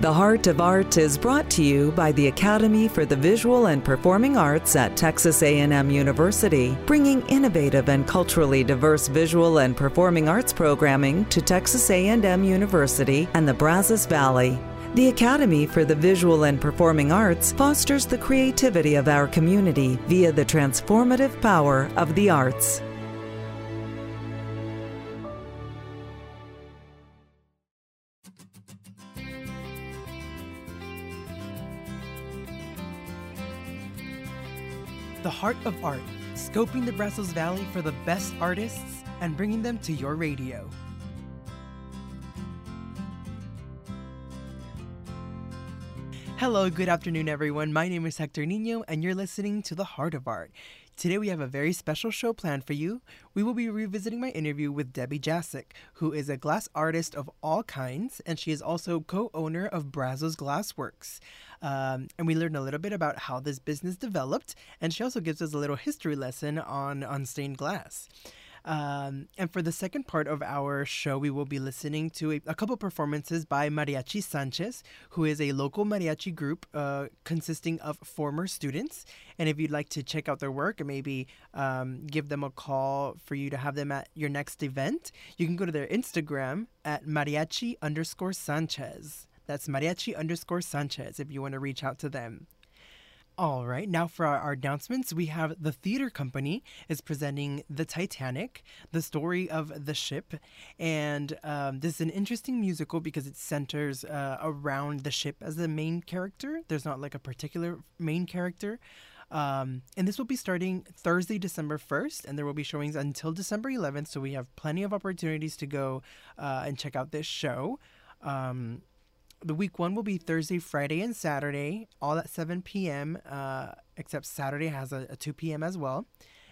The Heart of Art is brought to you by the Academy for the Visual and Performing Arts at Texas A&M University, bringing innovative and culturally diverse visual and performing arts programming to Texas A&M University and the Brazos Valley. The Academy for the Visual and Performing Arts fosters the creativity of our community via the transformative power of the arts. Heart of Art, scoping the Brazos Valley for the best artists and bringing them to your radio. Hello, good afternoon, everyone. My name is Hector Nino, and you're listening to The Heart of Art. Today, we have a very special show planned for you. We will be revisiting my interview with Debbie Jasek, who is a glass artist of all kinds, and she is also co owner of Brazos Glassworks. Um, and we learned a little bit about how this business developed, and she also gives us a little history lesson on, on stained glass. Um, and for the second part of our show, we will be listening to a, a couple performances by Mariachi Sanchez, who is a local mariachi group uh, consisting of former students. And if you'd like to check out their work and maybe um, give them a call for you to have them at your next event, you can go to their Instagram at mariachi underscore Sanchez. That's mariachi underscore Sanchez if you want to reach out to them. All right, now for our, our, announcements, we have the theater company is presenting the Titanic, the story of the ship, and um, this is an interesting musical because it centers uh, around the ship as the main character. There's not like a particular main character. Um, and this will be starting Thursday, December 1st, and there will be showings until December 11th. So we have plenty of opportunities to go uh, and check out this show. Um, the week one will be Thursday, Friday, and Saturday, all at 7 p.m., uh, except Saturday has a, a 2 p.m. as well.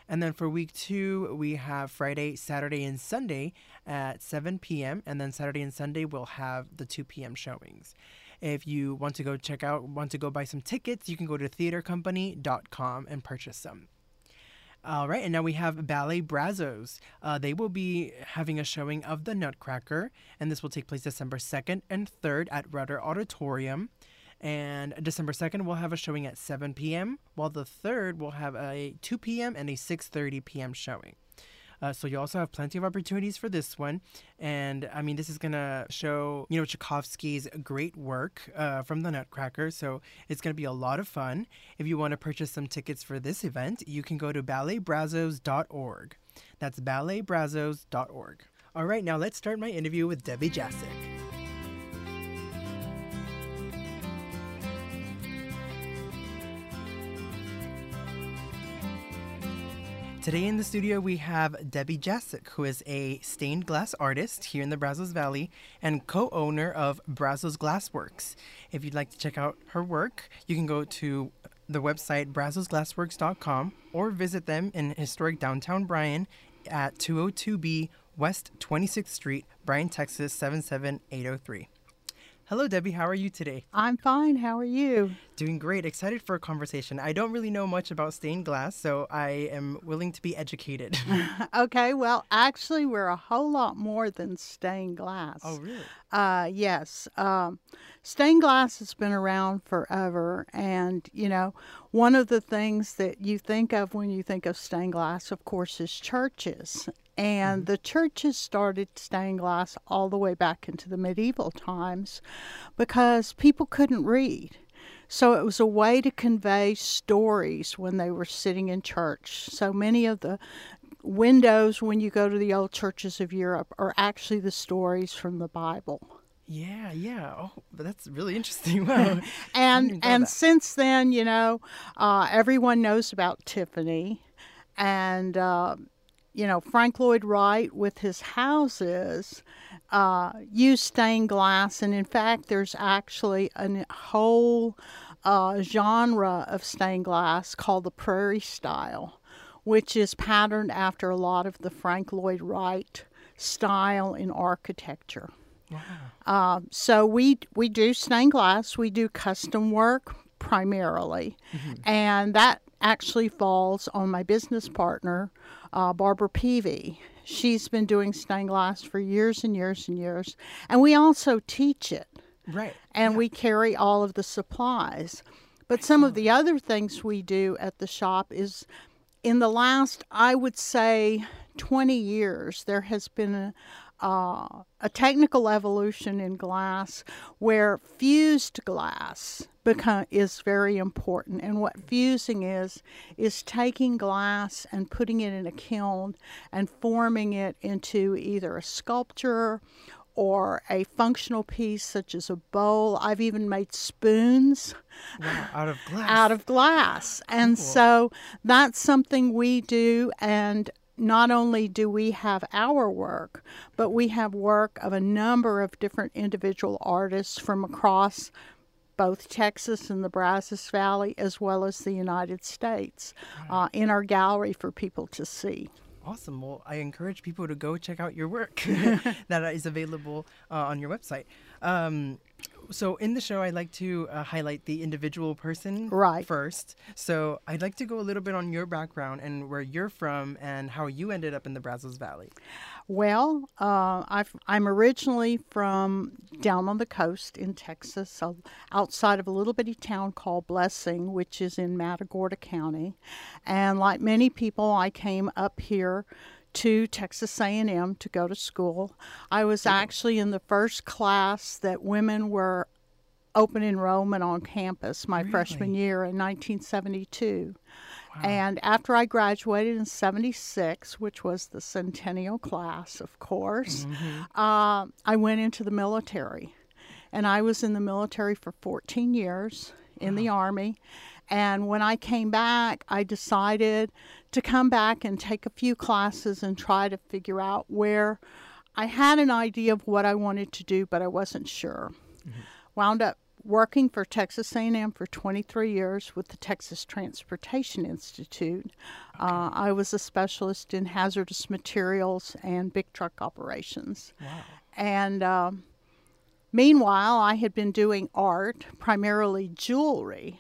And then for week two, we have Friday, Saturday, and Sunday at 7 p.m. And then Saturday and Sunday, we'll have the 2 p.m. showings. If you want to go check out, want to go buy some tickets, you can go to theatercompany.com and purchase some. All right, and now we have Ballet Brazos. Uh, they will be having a showing of The Nutcracker, and this will take place December 2nd and 3rd at Rudder Auditorium. And December 2nd, we'll have a showing at 7 p.m., while the 3rd will have a 2 p.m. and a 6.30 p.m. showing. Uh, so you also have plenty of opportunities for this one. And I mean, this is going to show, you know, Tchaikovsky's great work uh, from the Nutcracker. So it's going to be a lot of fun. If you want to purchase some tickets for this event, you can go to balletbrazos.org. That's balletbrazos.org. All right, now let's start my interview with Debbie Jasek. Today in the studio, we have Debbie Jasek, who is a stained glass artist here in the Brazos Valley and co owner of Brazos Glassworks. If you'd like to check out her work, you can go to the website brazosglassworks.com or visit them in historic downtown Bryan at 202B West 26th Street, Bryan, Texas 77803. Hello, Debbie. How are you today? I'm fine. How are you? Doing great. Excited for a conversation. I don't really know much about stained glass, so I am willing to be educated. okay. Well, actually, we're a whole lot more than stained glass. Oh, really? Uh, yes. Um, stained glass has been around forever. And, you know, one of the things that you think of when you think of stained glass, of course, is churches. And mm-hmm. the churches started stained glass all the way back into the medieval times because people couldn't read. So it was a way to convey stories when they were sitting in church. So many of the windows when you go to the old churches of Europe are actually the stories from the Bible. Yeah, yeah. Oh, that's really interesting. Wow. and and that. since then, you know, uh, everyone knows about Tiffany, and uh, you know, Frank Lloyd Wright with his houses uh, used stained glass, and in fact, there's actually a whole uh, genre of stained glass called the Prairie style, which is patterned after a lot of the Frank Lloyd Wright style in architecture. Wow. Uh, so we we do stained glass. We do custom work primarily, mm-hmm. and that actually falls on my business partner, uh, Barbara Peavy. She's been doing stained glass for years and years and years, and we also teach it. Right. and we carry all of the supplies. But some of the other things we do at the shop is in the last, I would say, 20 years, there has been a, uh, a technical evolution in glass where fused glass become, is very important. And what fusing is, is taking glass and putting it in a kiln and forming it into either a sculpture or a functional piece such as a bowl. I've even made spoons Wow. Out of glass. out of glass. And Cool. so that's something we do. And not only do we have our work, but we have work of a number of different individual artists from across both Texas and the Brazos Valley, as well as the United States, uh, in our gallery for people to see. Awesome. Well, I encourage people to go check out your work that is available uh, on your website. Um, so, in the show, I like to uh, highlight the individual person Right. first. So, I'd like to go a little bit on your background and where you're from and how you ended up in the Brazos Valley. Well, uh, I've, I'm originally from down on the coast in Texas, outside of a little bitty town called Blessing, which is in Matagorda County. And like many people, I came up here to Texas A&M to go to school. I was actually in the first class that women were open enrollment on campus my freshman year in 1972. And after I graduated in 76, which was the centennial class, of course, uh, I went into the military. And I was in the military for 14 years in the Army. And when I came back, I decided to come back and take a few classes and try to figure out where I had an idea of what I wanted to do, but I wasn't sure. Wound up working for Texas A&M for 23 years with the Texas Transportation Institute. Uh, I was a specialist in hazardous materials and big truck operations. Wow. And um, meanwhile, I had been doing art, primarily jewelry,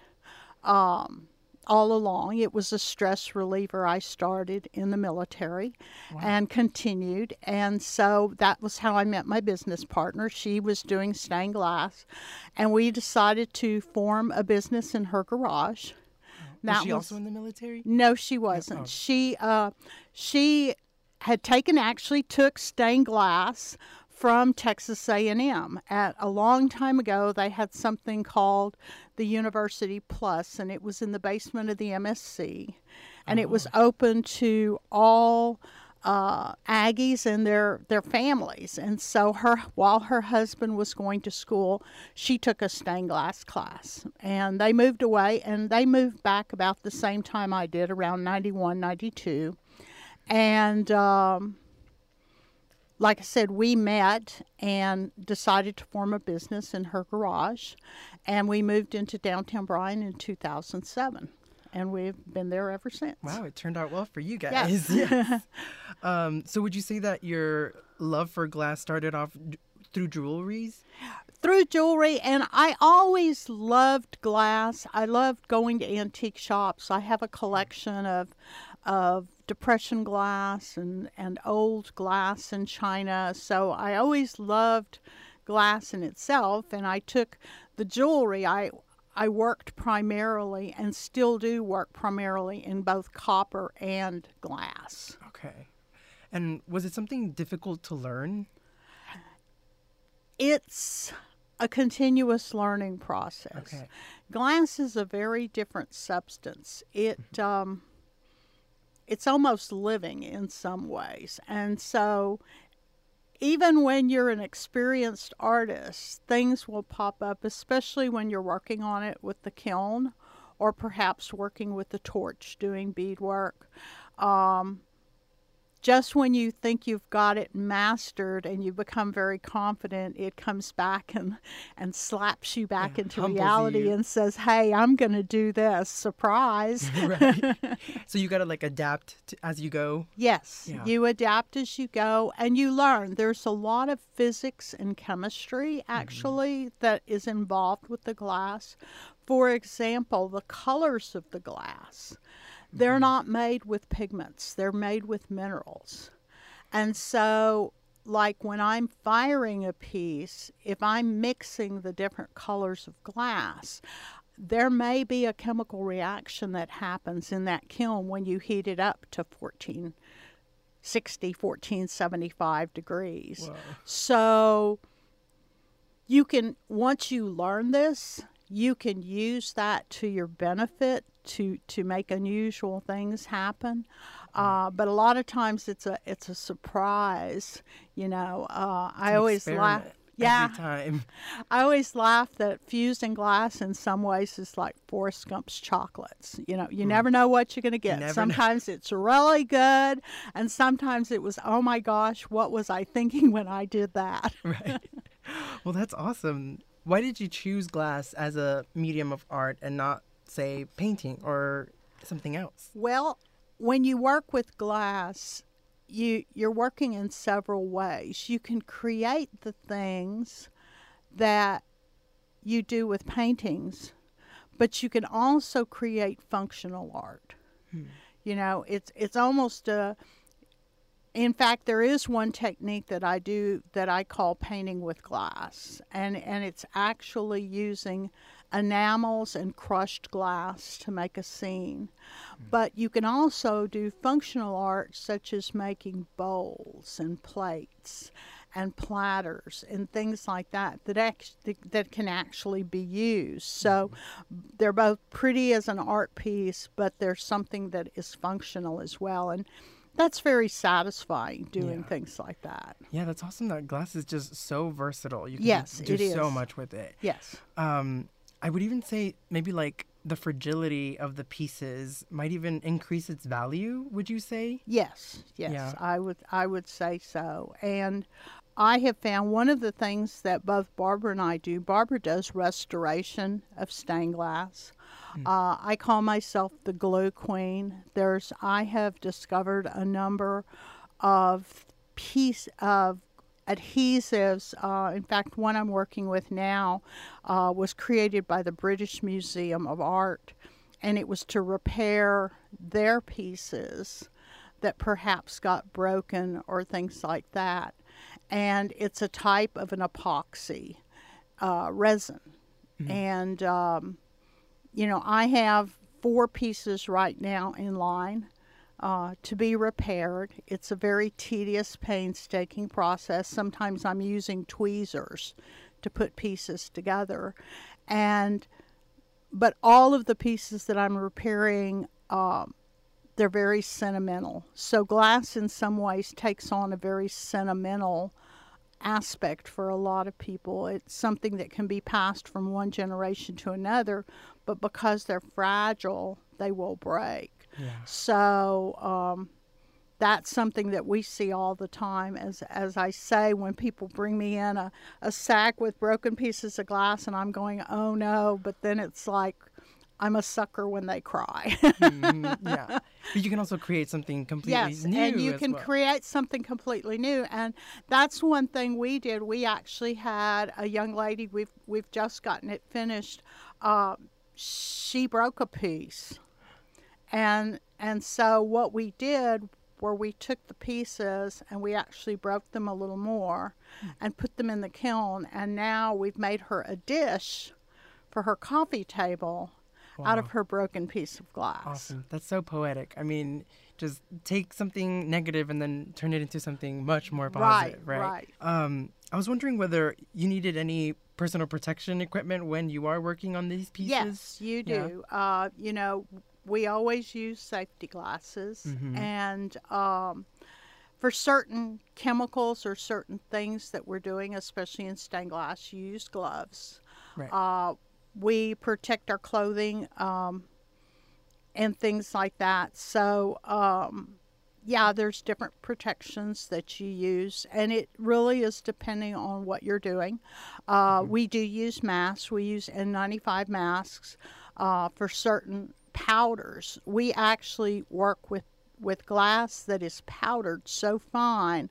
um, all along. It was a stress reliever I started in the military and continued. And so that was how I met my business partner. She was doing stained glass, and we decided to form a business in her garage. That Was she also in the military? No, she wasn't. oh. She uh, she had taken actually took stained glass from Texas A&M. At a long time ago, they had something called the University Plus, and it was in the basement of the MSC, and it was open to all uh, Aggies and their their families. And so her while her husband was going to school, she took a stained glass class. And they moved away and they moved back about the same time I did, around 91, 92. And um, like I said, we met and decided to form a business in her garage. And we moved into downtown Bryan in 2007. And we've been there ever since. Wow, it turned out well for you guys. Yes. um, so, would you say that your love for glass started off through jewelries? through jewelry and I always loved glass. I loved going to antique shops. I have a collection of of depression glass and and old glass and china. So I always loved glass in itself and I took the jewelry I I worked primarily and still do work primarily in both copper and glass. Okay. And was it something difficult to learn? it's a continuous learning process. Okay. Glass is a very different substance. It um, it's almost living in some ways, and so even when you're an experienced artist, things will pop up, especially when you're working on it with the kiln, or perhaps working with the torch doing beadwork. Um, just when you think you've got it mastered and you become very confident, it comes back and, and slaps you back Yeah, into reality you. and says, Hey, I'm going to do this. Surprise. right. so you gotta like adapt to, as you go. yes, Yeah. you adapt as you go and you learn. There's a lot of physics and chemistry Mm-hmm. actually that is involved with the glass. For example, the colors of the glass. They're Mm-hmm. not made with pigments, they're made with minerals. And so like when I'm firing a piece, if I'm mixing the different colors of glass, there may be a chemical reaction that happens in that kiln when you heat it up to 1460, 1475 degrees. So you can, once you learn this, you can use that to your benefit to to make unusual things happen. Uh, but a lot of times it's a it's a surprise. You know, uh, I always laugh. Yeah, time. I always laugh that fused in glass in some ways is like Forrest Gump's chocolates. You know, you never know what you're going to get. Never know. Sometimes it's really good, and sometimes it was, oh my gosh, what was I thinking when I did that? Right. well, that's awesome. Why did you choose glass as a medium of art and not, say, painting or something else? Well, when you work with glass, you you're working in several ways. You can create the things that you do with paintings, but you can also create functional art. Hmm. You know, it's it's almost a in fact, there is one technique that I do that I call painting with glass, and, and it's actually using enamels and crushed glass to make a scene. But you can also do functional art such as making bowls and plates and platters and things like that that act- that can actually be used. So they're both pretty as an art piece, but there's something that is functional as well and that's very satisfying doing Yeah. things like that. Yeah, that's awesome. That glass is just so versatile. You can Yes, do so much with it. Yes. Um, I would even say maybe like the fragility of the pieces might even increase its value. Would you say? Yes, yes, Yeah. I would I would say so. And I have found one of the things that both Barbara and I do. Barbara does restoration of stained glass. Uh, I call myself the glow queen. There's I have discovered a number of piece of adhesives. Uh, in fact, one I'm working with now uh, was created by the British Museum of Art, and it was to repair their pieces that perhaps got broken or things like that. And it's a type of an epoxy uh, resin. And, um, you know, I have four pieces right now in line uh, to be repaired. It's a very tedious, painstaking process. Sometimes I'm using tweezers to put pieces together. And, but all of the pieces that I'm repairing, um, they're very sentimental. So glass, in some ways, takes on a very sentimental aspect for a lot of people. It's something that can be passed from one generation to another, but because they're fragile, they will break. Yeah. So um, that's something that we see all the time. As as I say, when people bring me in a, a sack with broken pieces of glass, and I'm going, oh no, but then it's like I'm a sucker when they cry. Mhm, yeah. But you can also create something completely yes, new. and you can well. create something completely new, and that's one thing we did. We actually had a young lady. We've we've just gotten it finished. Uh, she broke a piece, and and so what we did where we took the pieces and we actually broke them a little more and put them in the kiln and now we've made her a dish for her coffee table out of her broken piece of glass. Awesome. That's so poetic. I mean, just take something negative and then turn it into something much more positive, right? right. Um, I was wondering whether you needed any personal protection equipment when you are working on these pieces. Yes, you Yeah. do. Uh, you know, we always use safety glasses, Mhm. and um, for certain chemicals or certain things that we're doing, especially in stained glass, you use gloves. Right. Uh, we protect our clothing um, and things like that. So, um, yeah, there's different protections that you use, and it really is depending on what you're doing. Uh, We do use masks. We use N95 masks uh, for certain powders. We actually work with with glass that is powdered so fine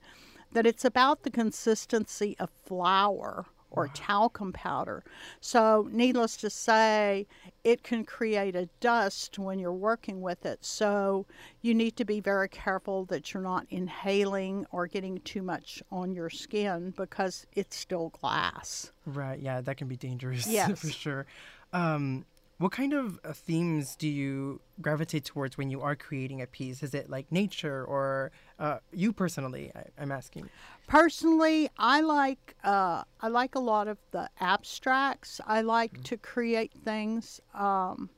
that it's about the consistency of flour or talcum powder. So, needless to say, it can create a dust when you're working with it. So, you need to be very careful that you're not inhaling or getting too much on your skin because it's still glass. Right. Yeah, that can be dangerous Yes. for sure. Um, what kind of uh, themes do you gravitate towards when you are creating a piece? Is it like nature or uh, you personally? I, I'm asking. Personally, I like uh, I like a lot of the abstracts. I like to create things. Um,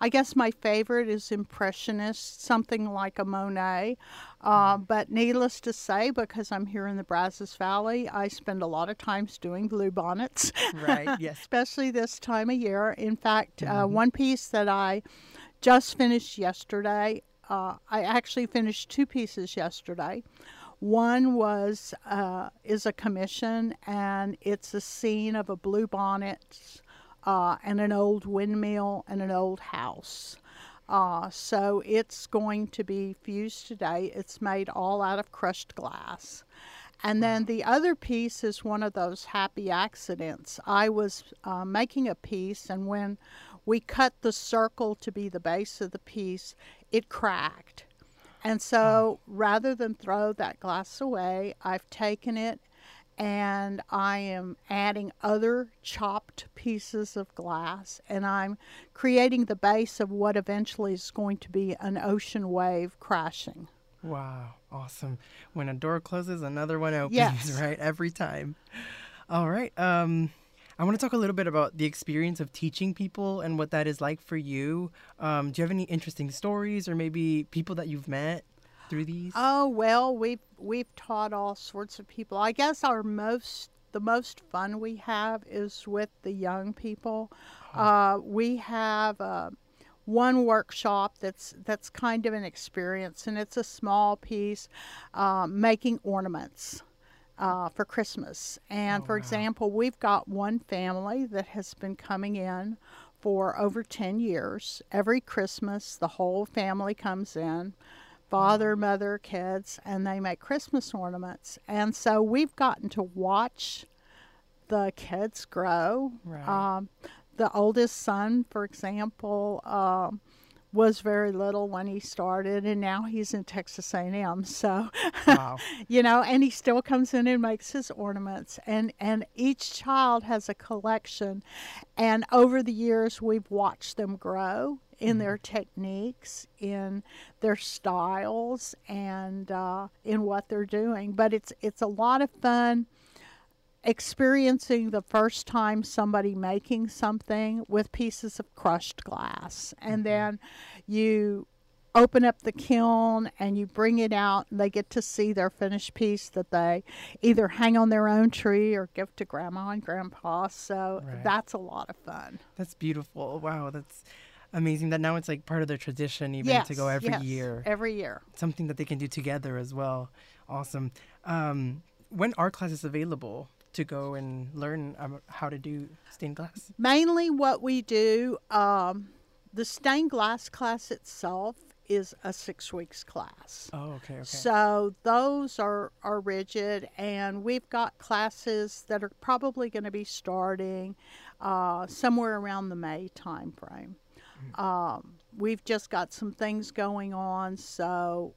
I guess my favorite is impressionist, something like a Monet. Uh, but needless to say, because I'm here in the Brazos Valley, I spend a lot of times doing blue bonnets. Right. Yes. especially this time of year. In fact, uh, one piece that I just finished yesterday, uh, I actually finished two pieces yesterday. One was uh, is a commission, and it's a scene of a blue bonnet uh, and an old windmill and an old house. Uh, so it's going to be fused today. It's made all out of crushed glass. And then the other piece is one of those happy accidents. I was uh, making a piece, and when we cut the circle to be the base of the piece, it cracked. And so rather than throw that glass away, I've taken it and I am adding other chopped pieces of glass and I'm creating the base of what eventually is going to be an ocean wave crashing. Wow, awesome. When a door closes, another one opens, Yes. right? Every time. All right. Um I want to talk a little bit about the experience of teaching people and what that is like for you. Um, do you have any interesting stories or maybe people that you've met through these? Oh well, we've we've taught all sorts of people. I guess our most the most fun we have is with the young people. Uh, we have uh, one workshop that's that's kind of an experience, and it's a small piece, uh, making ornaments. Uh, for Christmas. And Oh, for wow. example, we've got one family that has been coming in for over 10 years. Every Christmas, the whole family comes in father, mother, kids, and they make Christmas ornaments. And so we've gotten to watch the kids grow. Right. Um, the oldest son, for example, um, was very little when he started, and now he's in Texas A&M. So, wow. you know, and he still comes in and makes his ornaments. And and each child has a collection, and over the years we've watched them grow in their techniques, in their styles, and uh, in what they're doing. But it's it's a lot of fun experiencing the first time somebody making something with pieces of crushed glass and then you open up the kiln and you bring it out and they get to see their finished piece that they either hang on their own tree or give to grandma and grandpa so Right. that's a lot of fun That's beautiful. Wow, that's amazing that now it's like part of their tradition even yes to go every yes, year. every year Something that they can do together as well. Awesome. Um, when are classes available to go and learn um, how to do stained glass? mainly what we do um, the stained glass class itself is a six weeks class Oh, okay, okay. So those are, are rigid, and we've got classes that are probably going to be starting uh, somewhere around the May time frame. Um, we've just got some things going on, so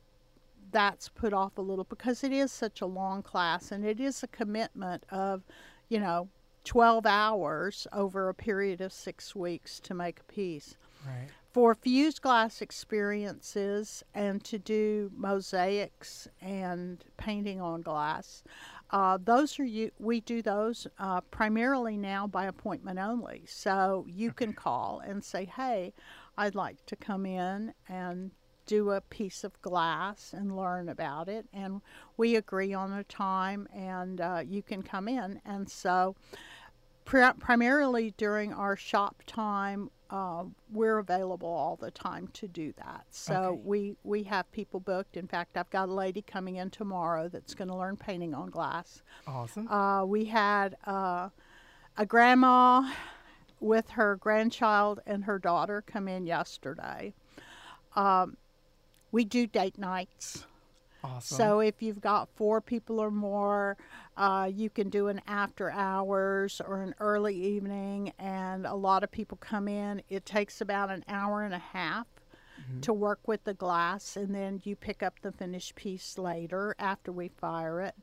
that's put off a little because it is such a long class, and it is a commitment of, you know, 12 hours over a period of six weeks to make a piece right. for fused glass experiences and to do mosaics and painting on glass. Uh, those are you. We do those uh, primarily now by appointment only. So you can call and say, "Hey, I'd like to come in and do a piece of glass and learn about it." And we agree on a time, and uh, you can come in. And so pri- primarily during our shop time, uh, we're available all the time to do that. So Okay. we we have people booked. In fact, I've got a lady coming in tomorrow that's going to learn painting on glass. Awesome. Uh, we had uh, a grandma with her grandchild and her daughter come in yesterday. Um, we do date nights. Awesome. So if you've got four people or more, uh, you can do an after hours or an early evening, and a lot of people come in. It takes about an hour and a half to work with the glass, and then you pick up the finished piece later after we fire it.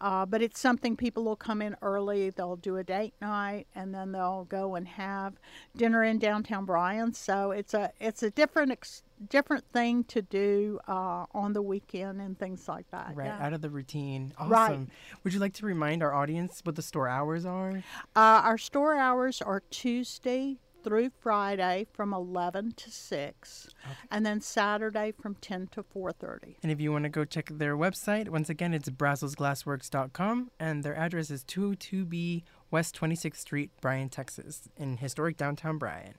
Uh, but it's something people will come in early. They'll do a date night, and then they'll go and have dinner in downtown Bryan. So it's a it's a different ex- different thing to do uh, on the weekend and things like that. Right, yeah. out of the routine. Awesome. Right. Would you like to remind our audience what the store hours are? Uh, our store hours are Tuesday through Friday from 11 to 6, and then Saturday from 10 to 4:30. And if you want to go check their website, once again, it's brazosglassworks.com, and their address is 202B West 26th Street, Bryan, Texas, in historic downtown Bryan.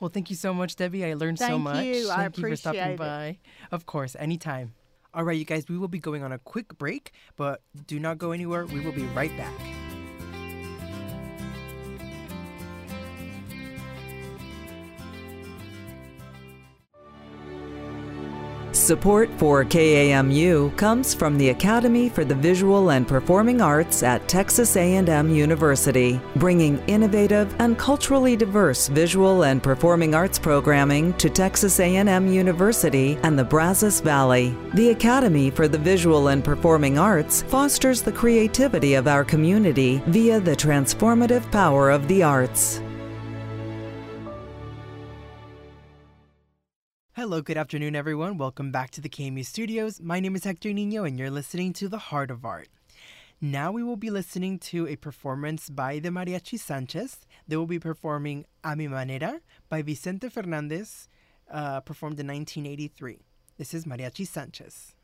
Well, thank you so much, Debbie. I learned so Thank much. you. I Thank you for stopping appreciate it. by. Of course, anytime. All right, you guys, we will be going on a quick break, but do not go anywhere. We will be right back. Support for KAMU comes from the Academy for the Visual and Performing Arts at Texas A&M University, bringing innovative and culturally diverse visual and performing arts programming to Texas A&M University and the Brazos Valley. The Academy for the Visual and Performing Arts fosters the creativity of our community via the transformative power of the arts. Hello, good afternoon, everyone. Welcome back to the KMU studios. My name is Hector Nino, and you're listening to The Heart of Art. Now we will be listening to a performance by the Mariachi Sanchez. They will be performing A Mi Manera by Vicente Fernandez, uh, performed in 1983. This is Mariachi Sanchez.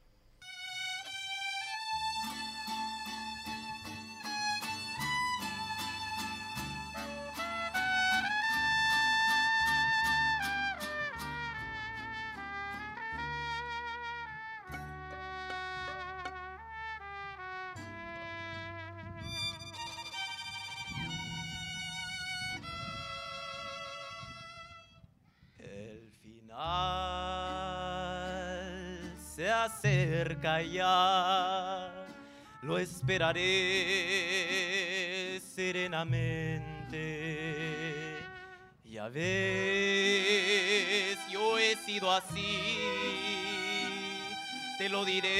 Ya, lo esperaré serenamente. Ya ves, yo he sido así, te lo diré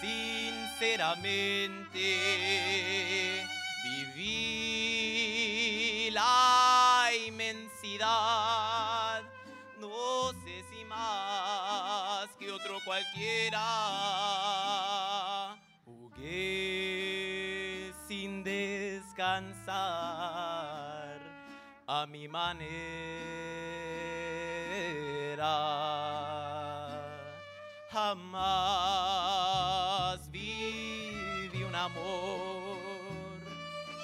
sinceramente. Viví cualquiera. Jugué sin descansar a mi manera. Jamás viví un amor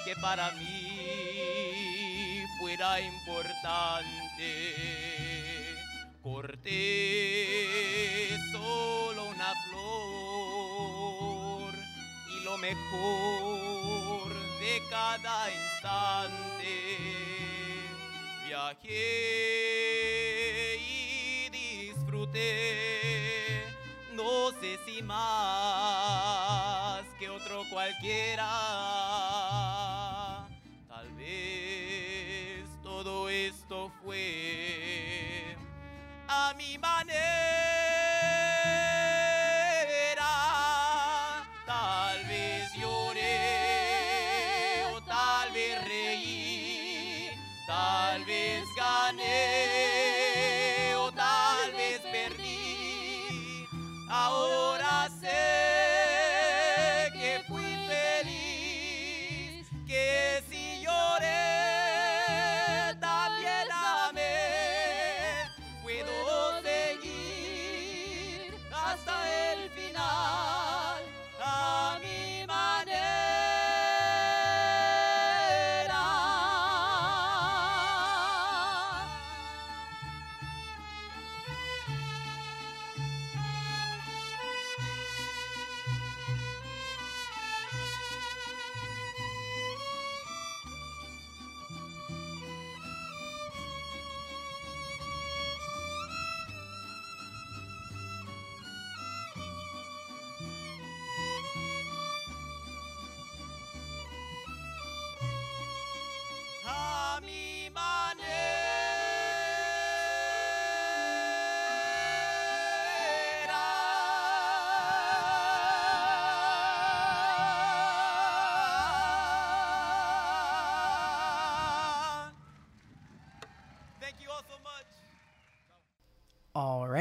que para mí fuera importante. Corté de cada instante. Viajé y disfruté, no sé si más que otro cualquiera. Tal vez todo esto fue a mi manera.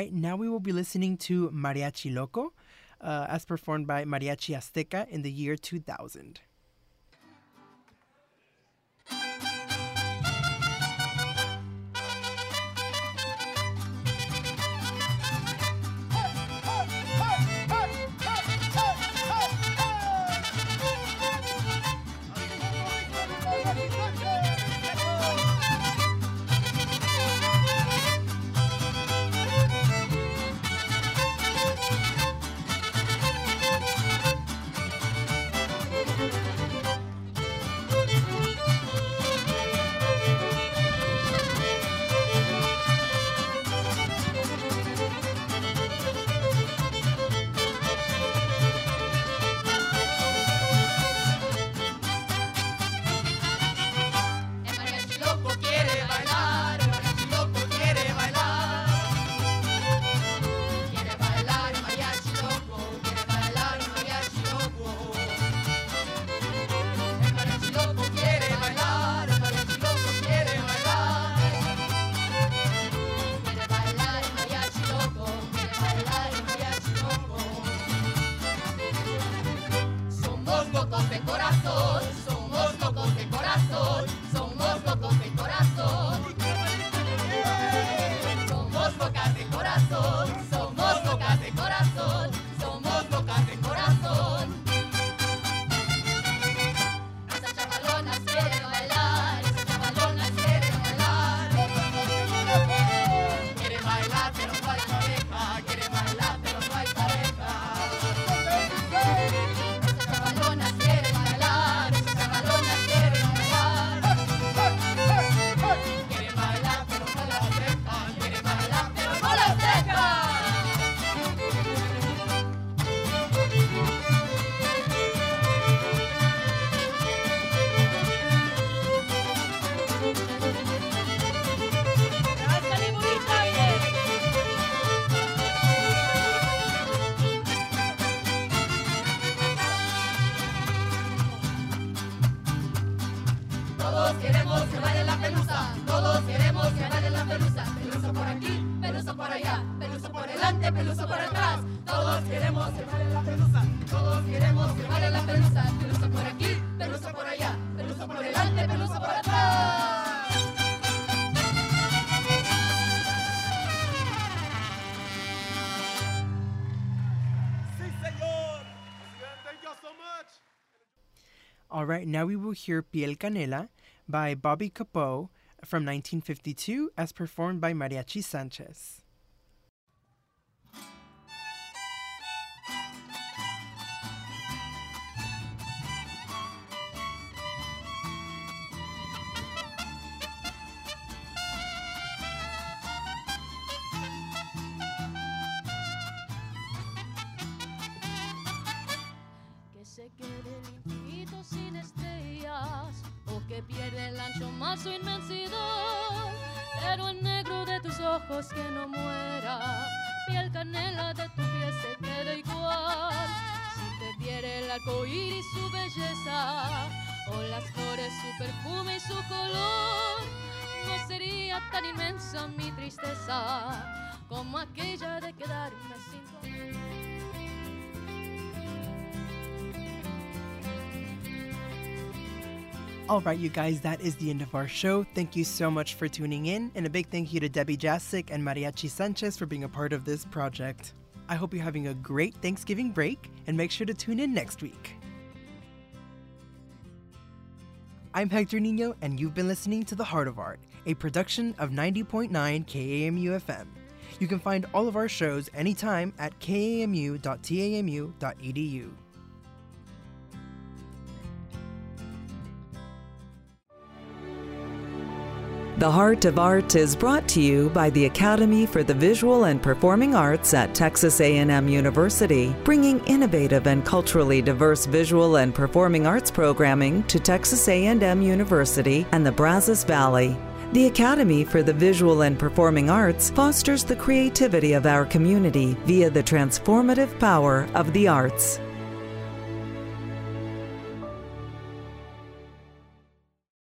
Right, now we will be listening to Mariachi Loco, uh, as performed by Mariachi Azteca in the year 2000. Right, now we will hear Piel Canela by Bobby Capó from 1952 as performed by Mariachi Sanchez. Pierde el ancho mar su inmensidad. Pero el negro de tus ojos que no muera, piel canela de tu piel se queda igual. Si te diera el arco iris su belleza o las flores su perfume y su color, no sería tan inmensa mi tristeza como aquella de quedarme sin tu All right, you guys, that is the end of our show. Thank you so much for tuning in, and a big thank you to Debbie Jasek and Mariachi Sanchez for being a part of this project. I hope you're having a great Thanksgiving break, and make sure to tune in next week. I'm Hector Nino, and you've been listening to The Heart of Art, a production of 90.9 KAMU FM. You can find all of our shows anytime at kamu.tamu.edu. The Heart of Art is brought to you by the Academy for the Visual and Performing Arts at Texas A&M University, bringing innovative and culturally diverse visual and performing arts programming to Texas A&M University and the Brazos Valley. The Academy for the Visual and Performing Arts fosters the creativity of our community via the transformative power of the arts.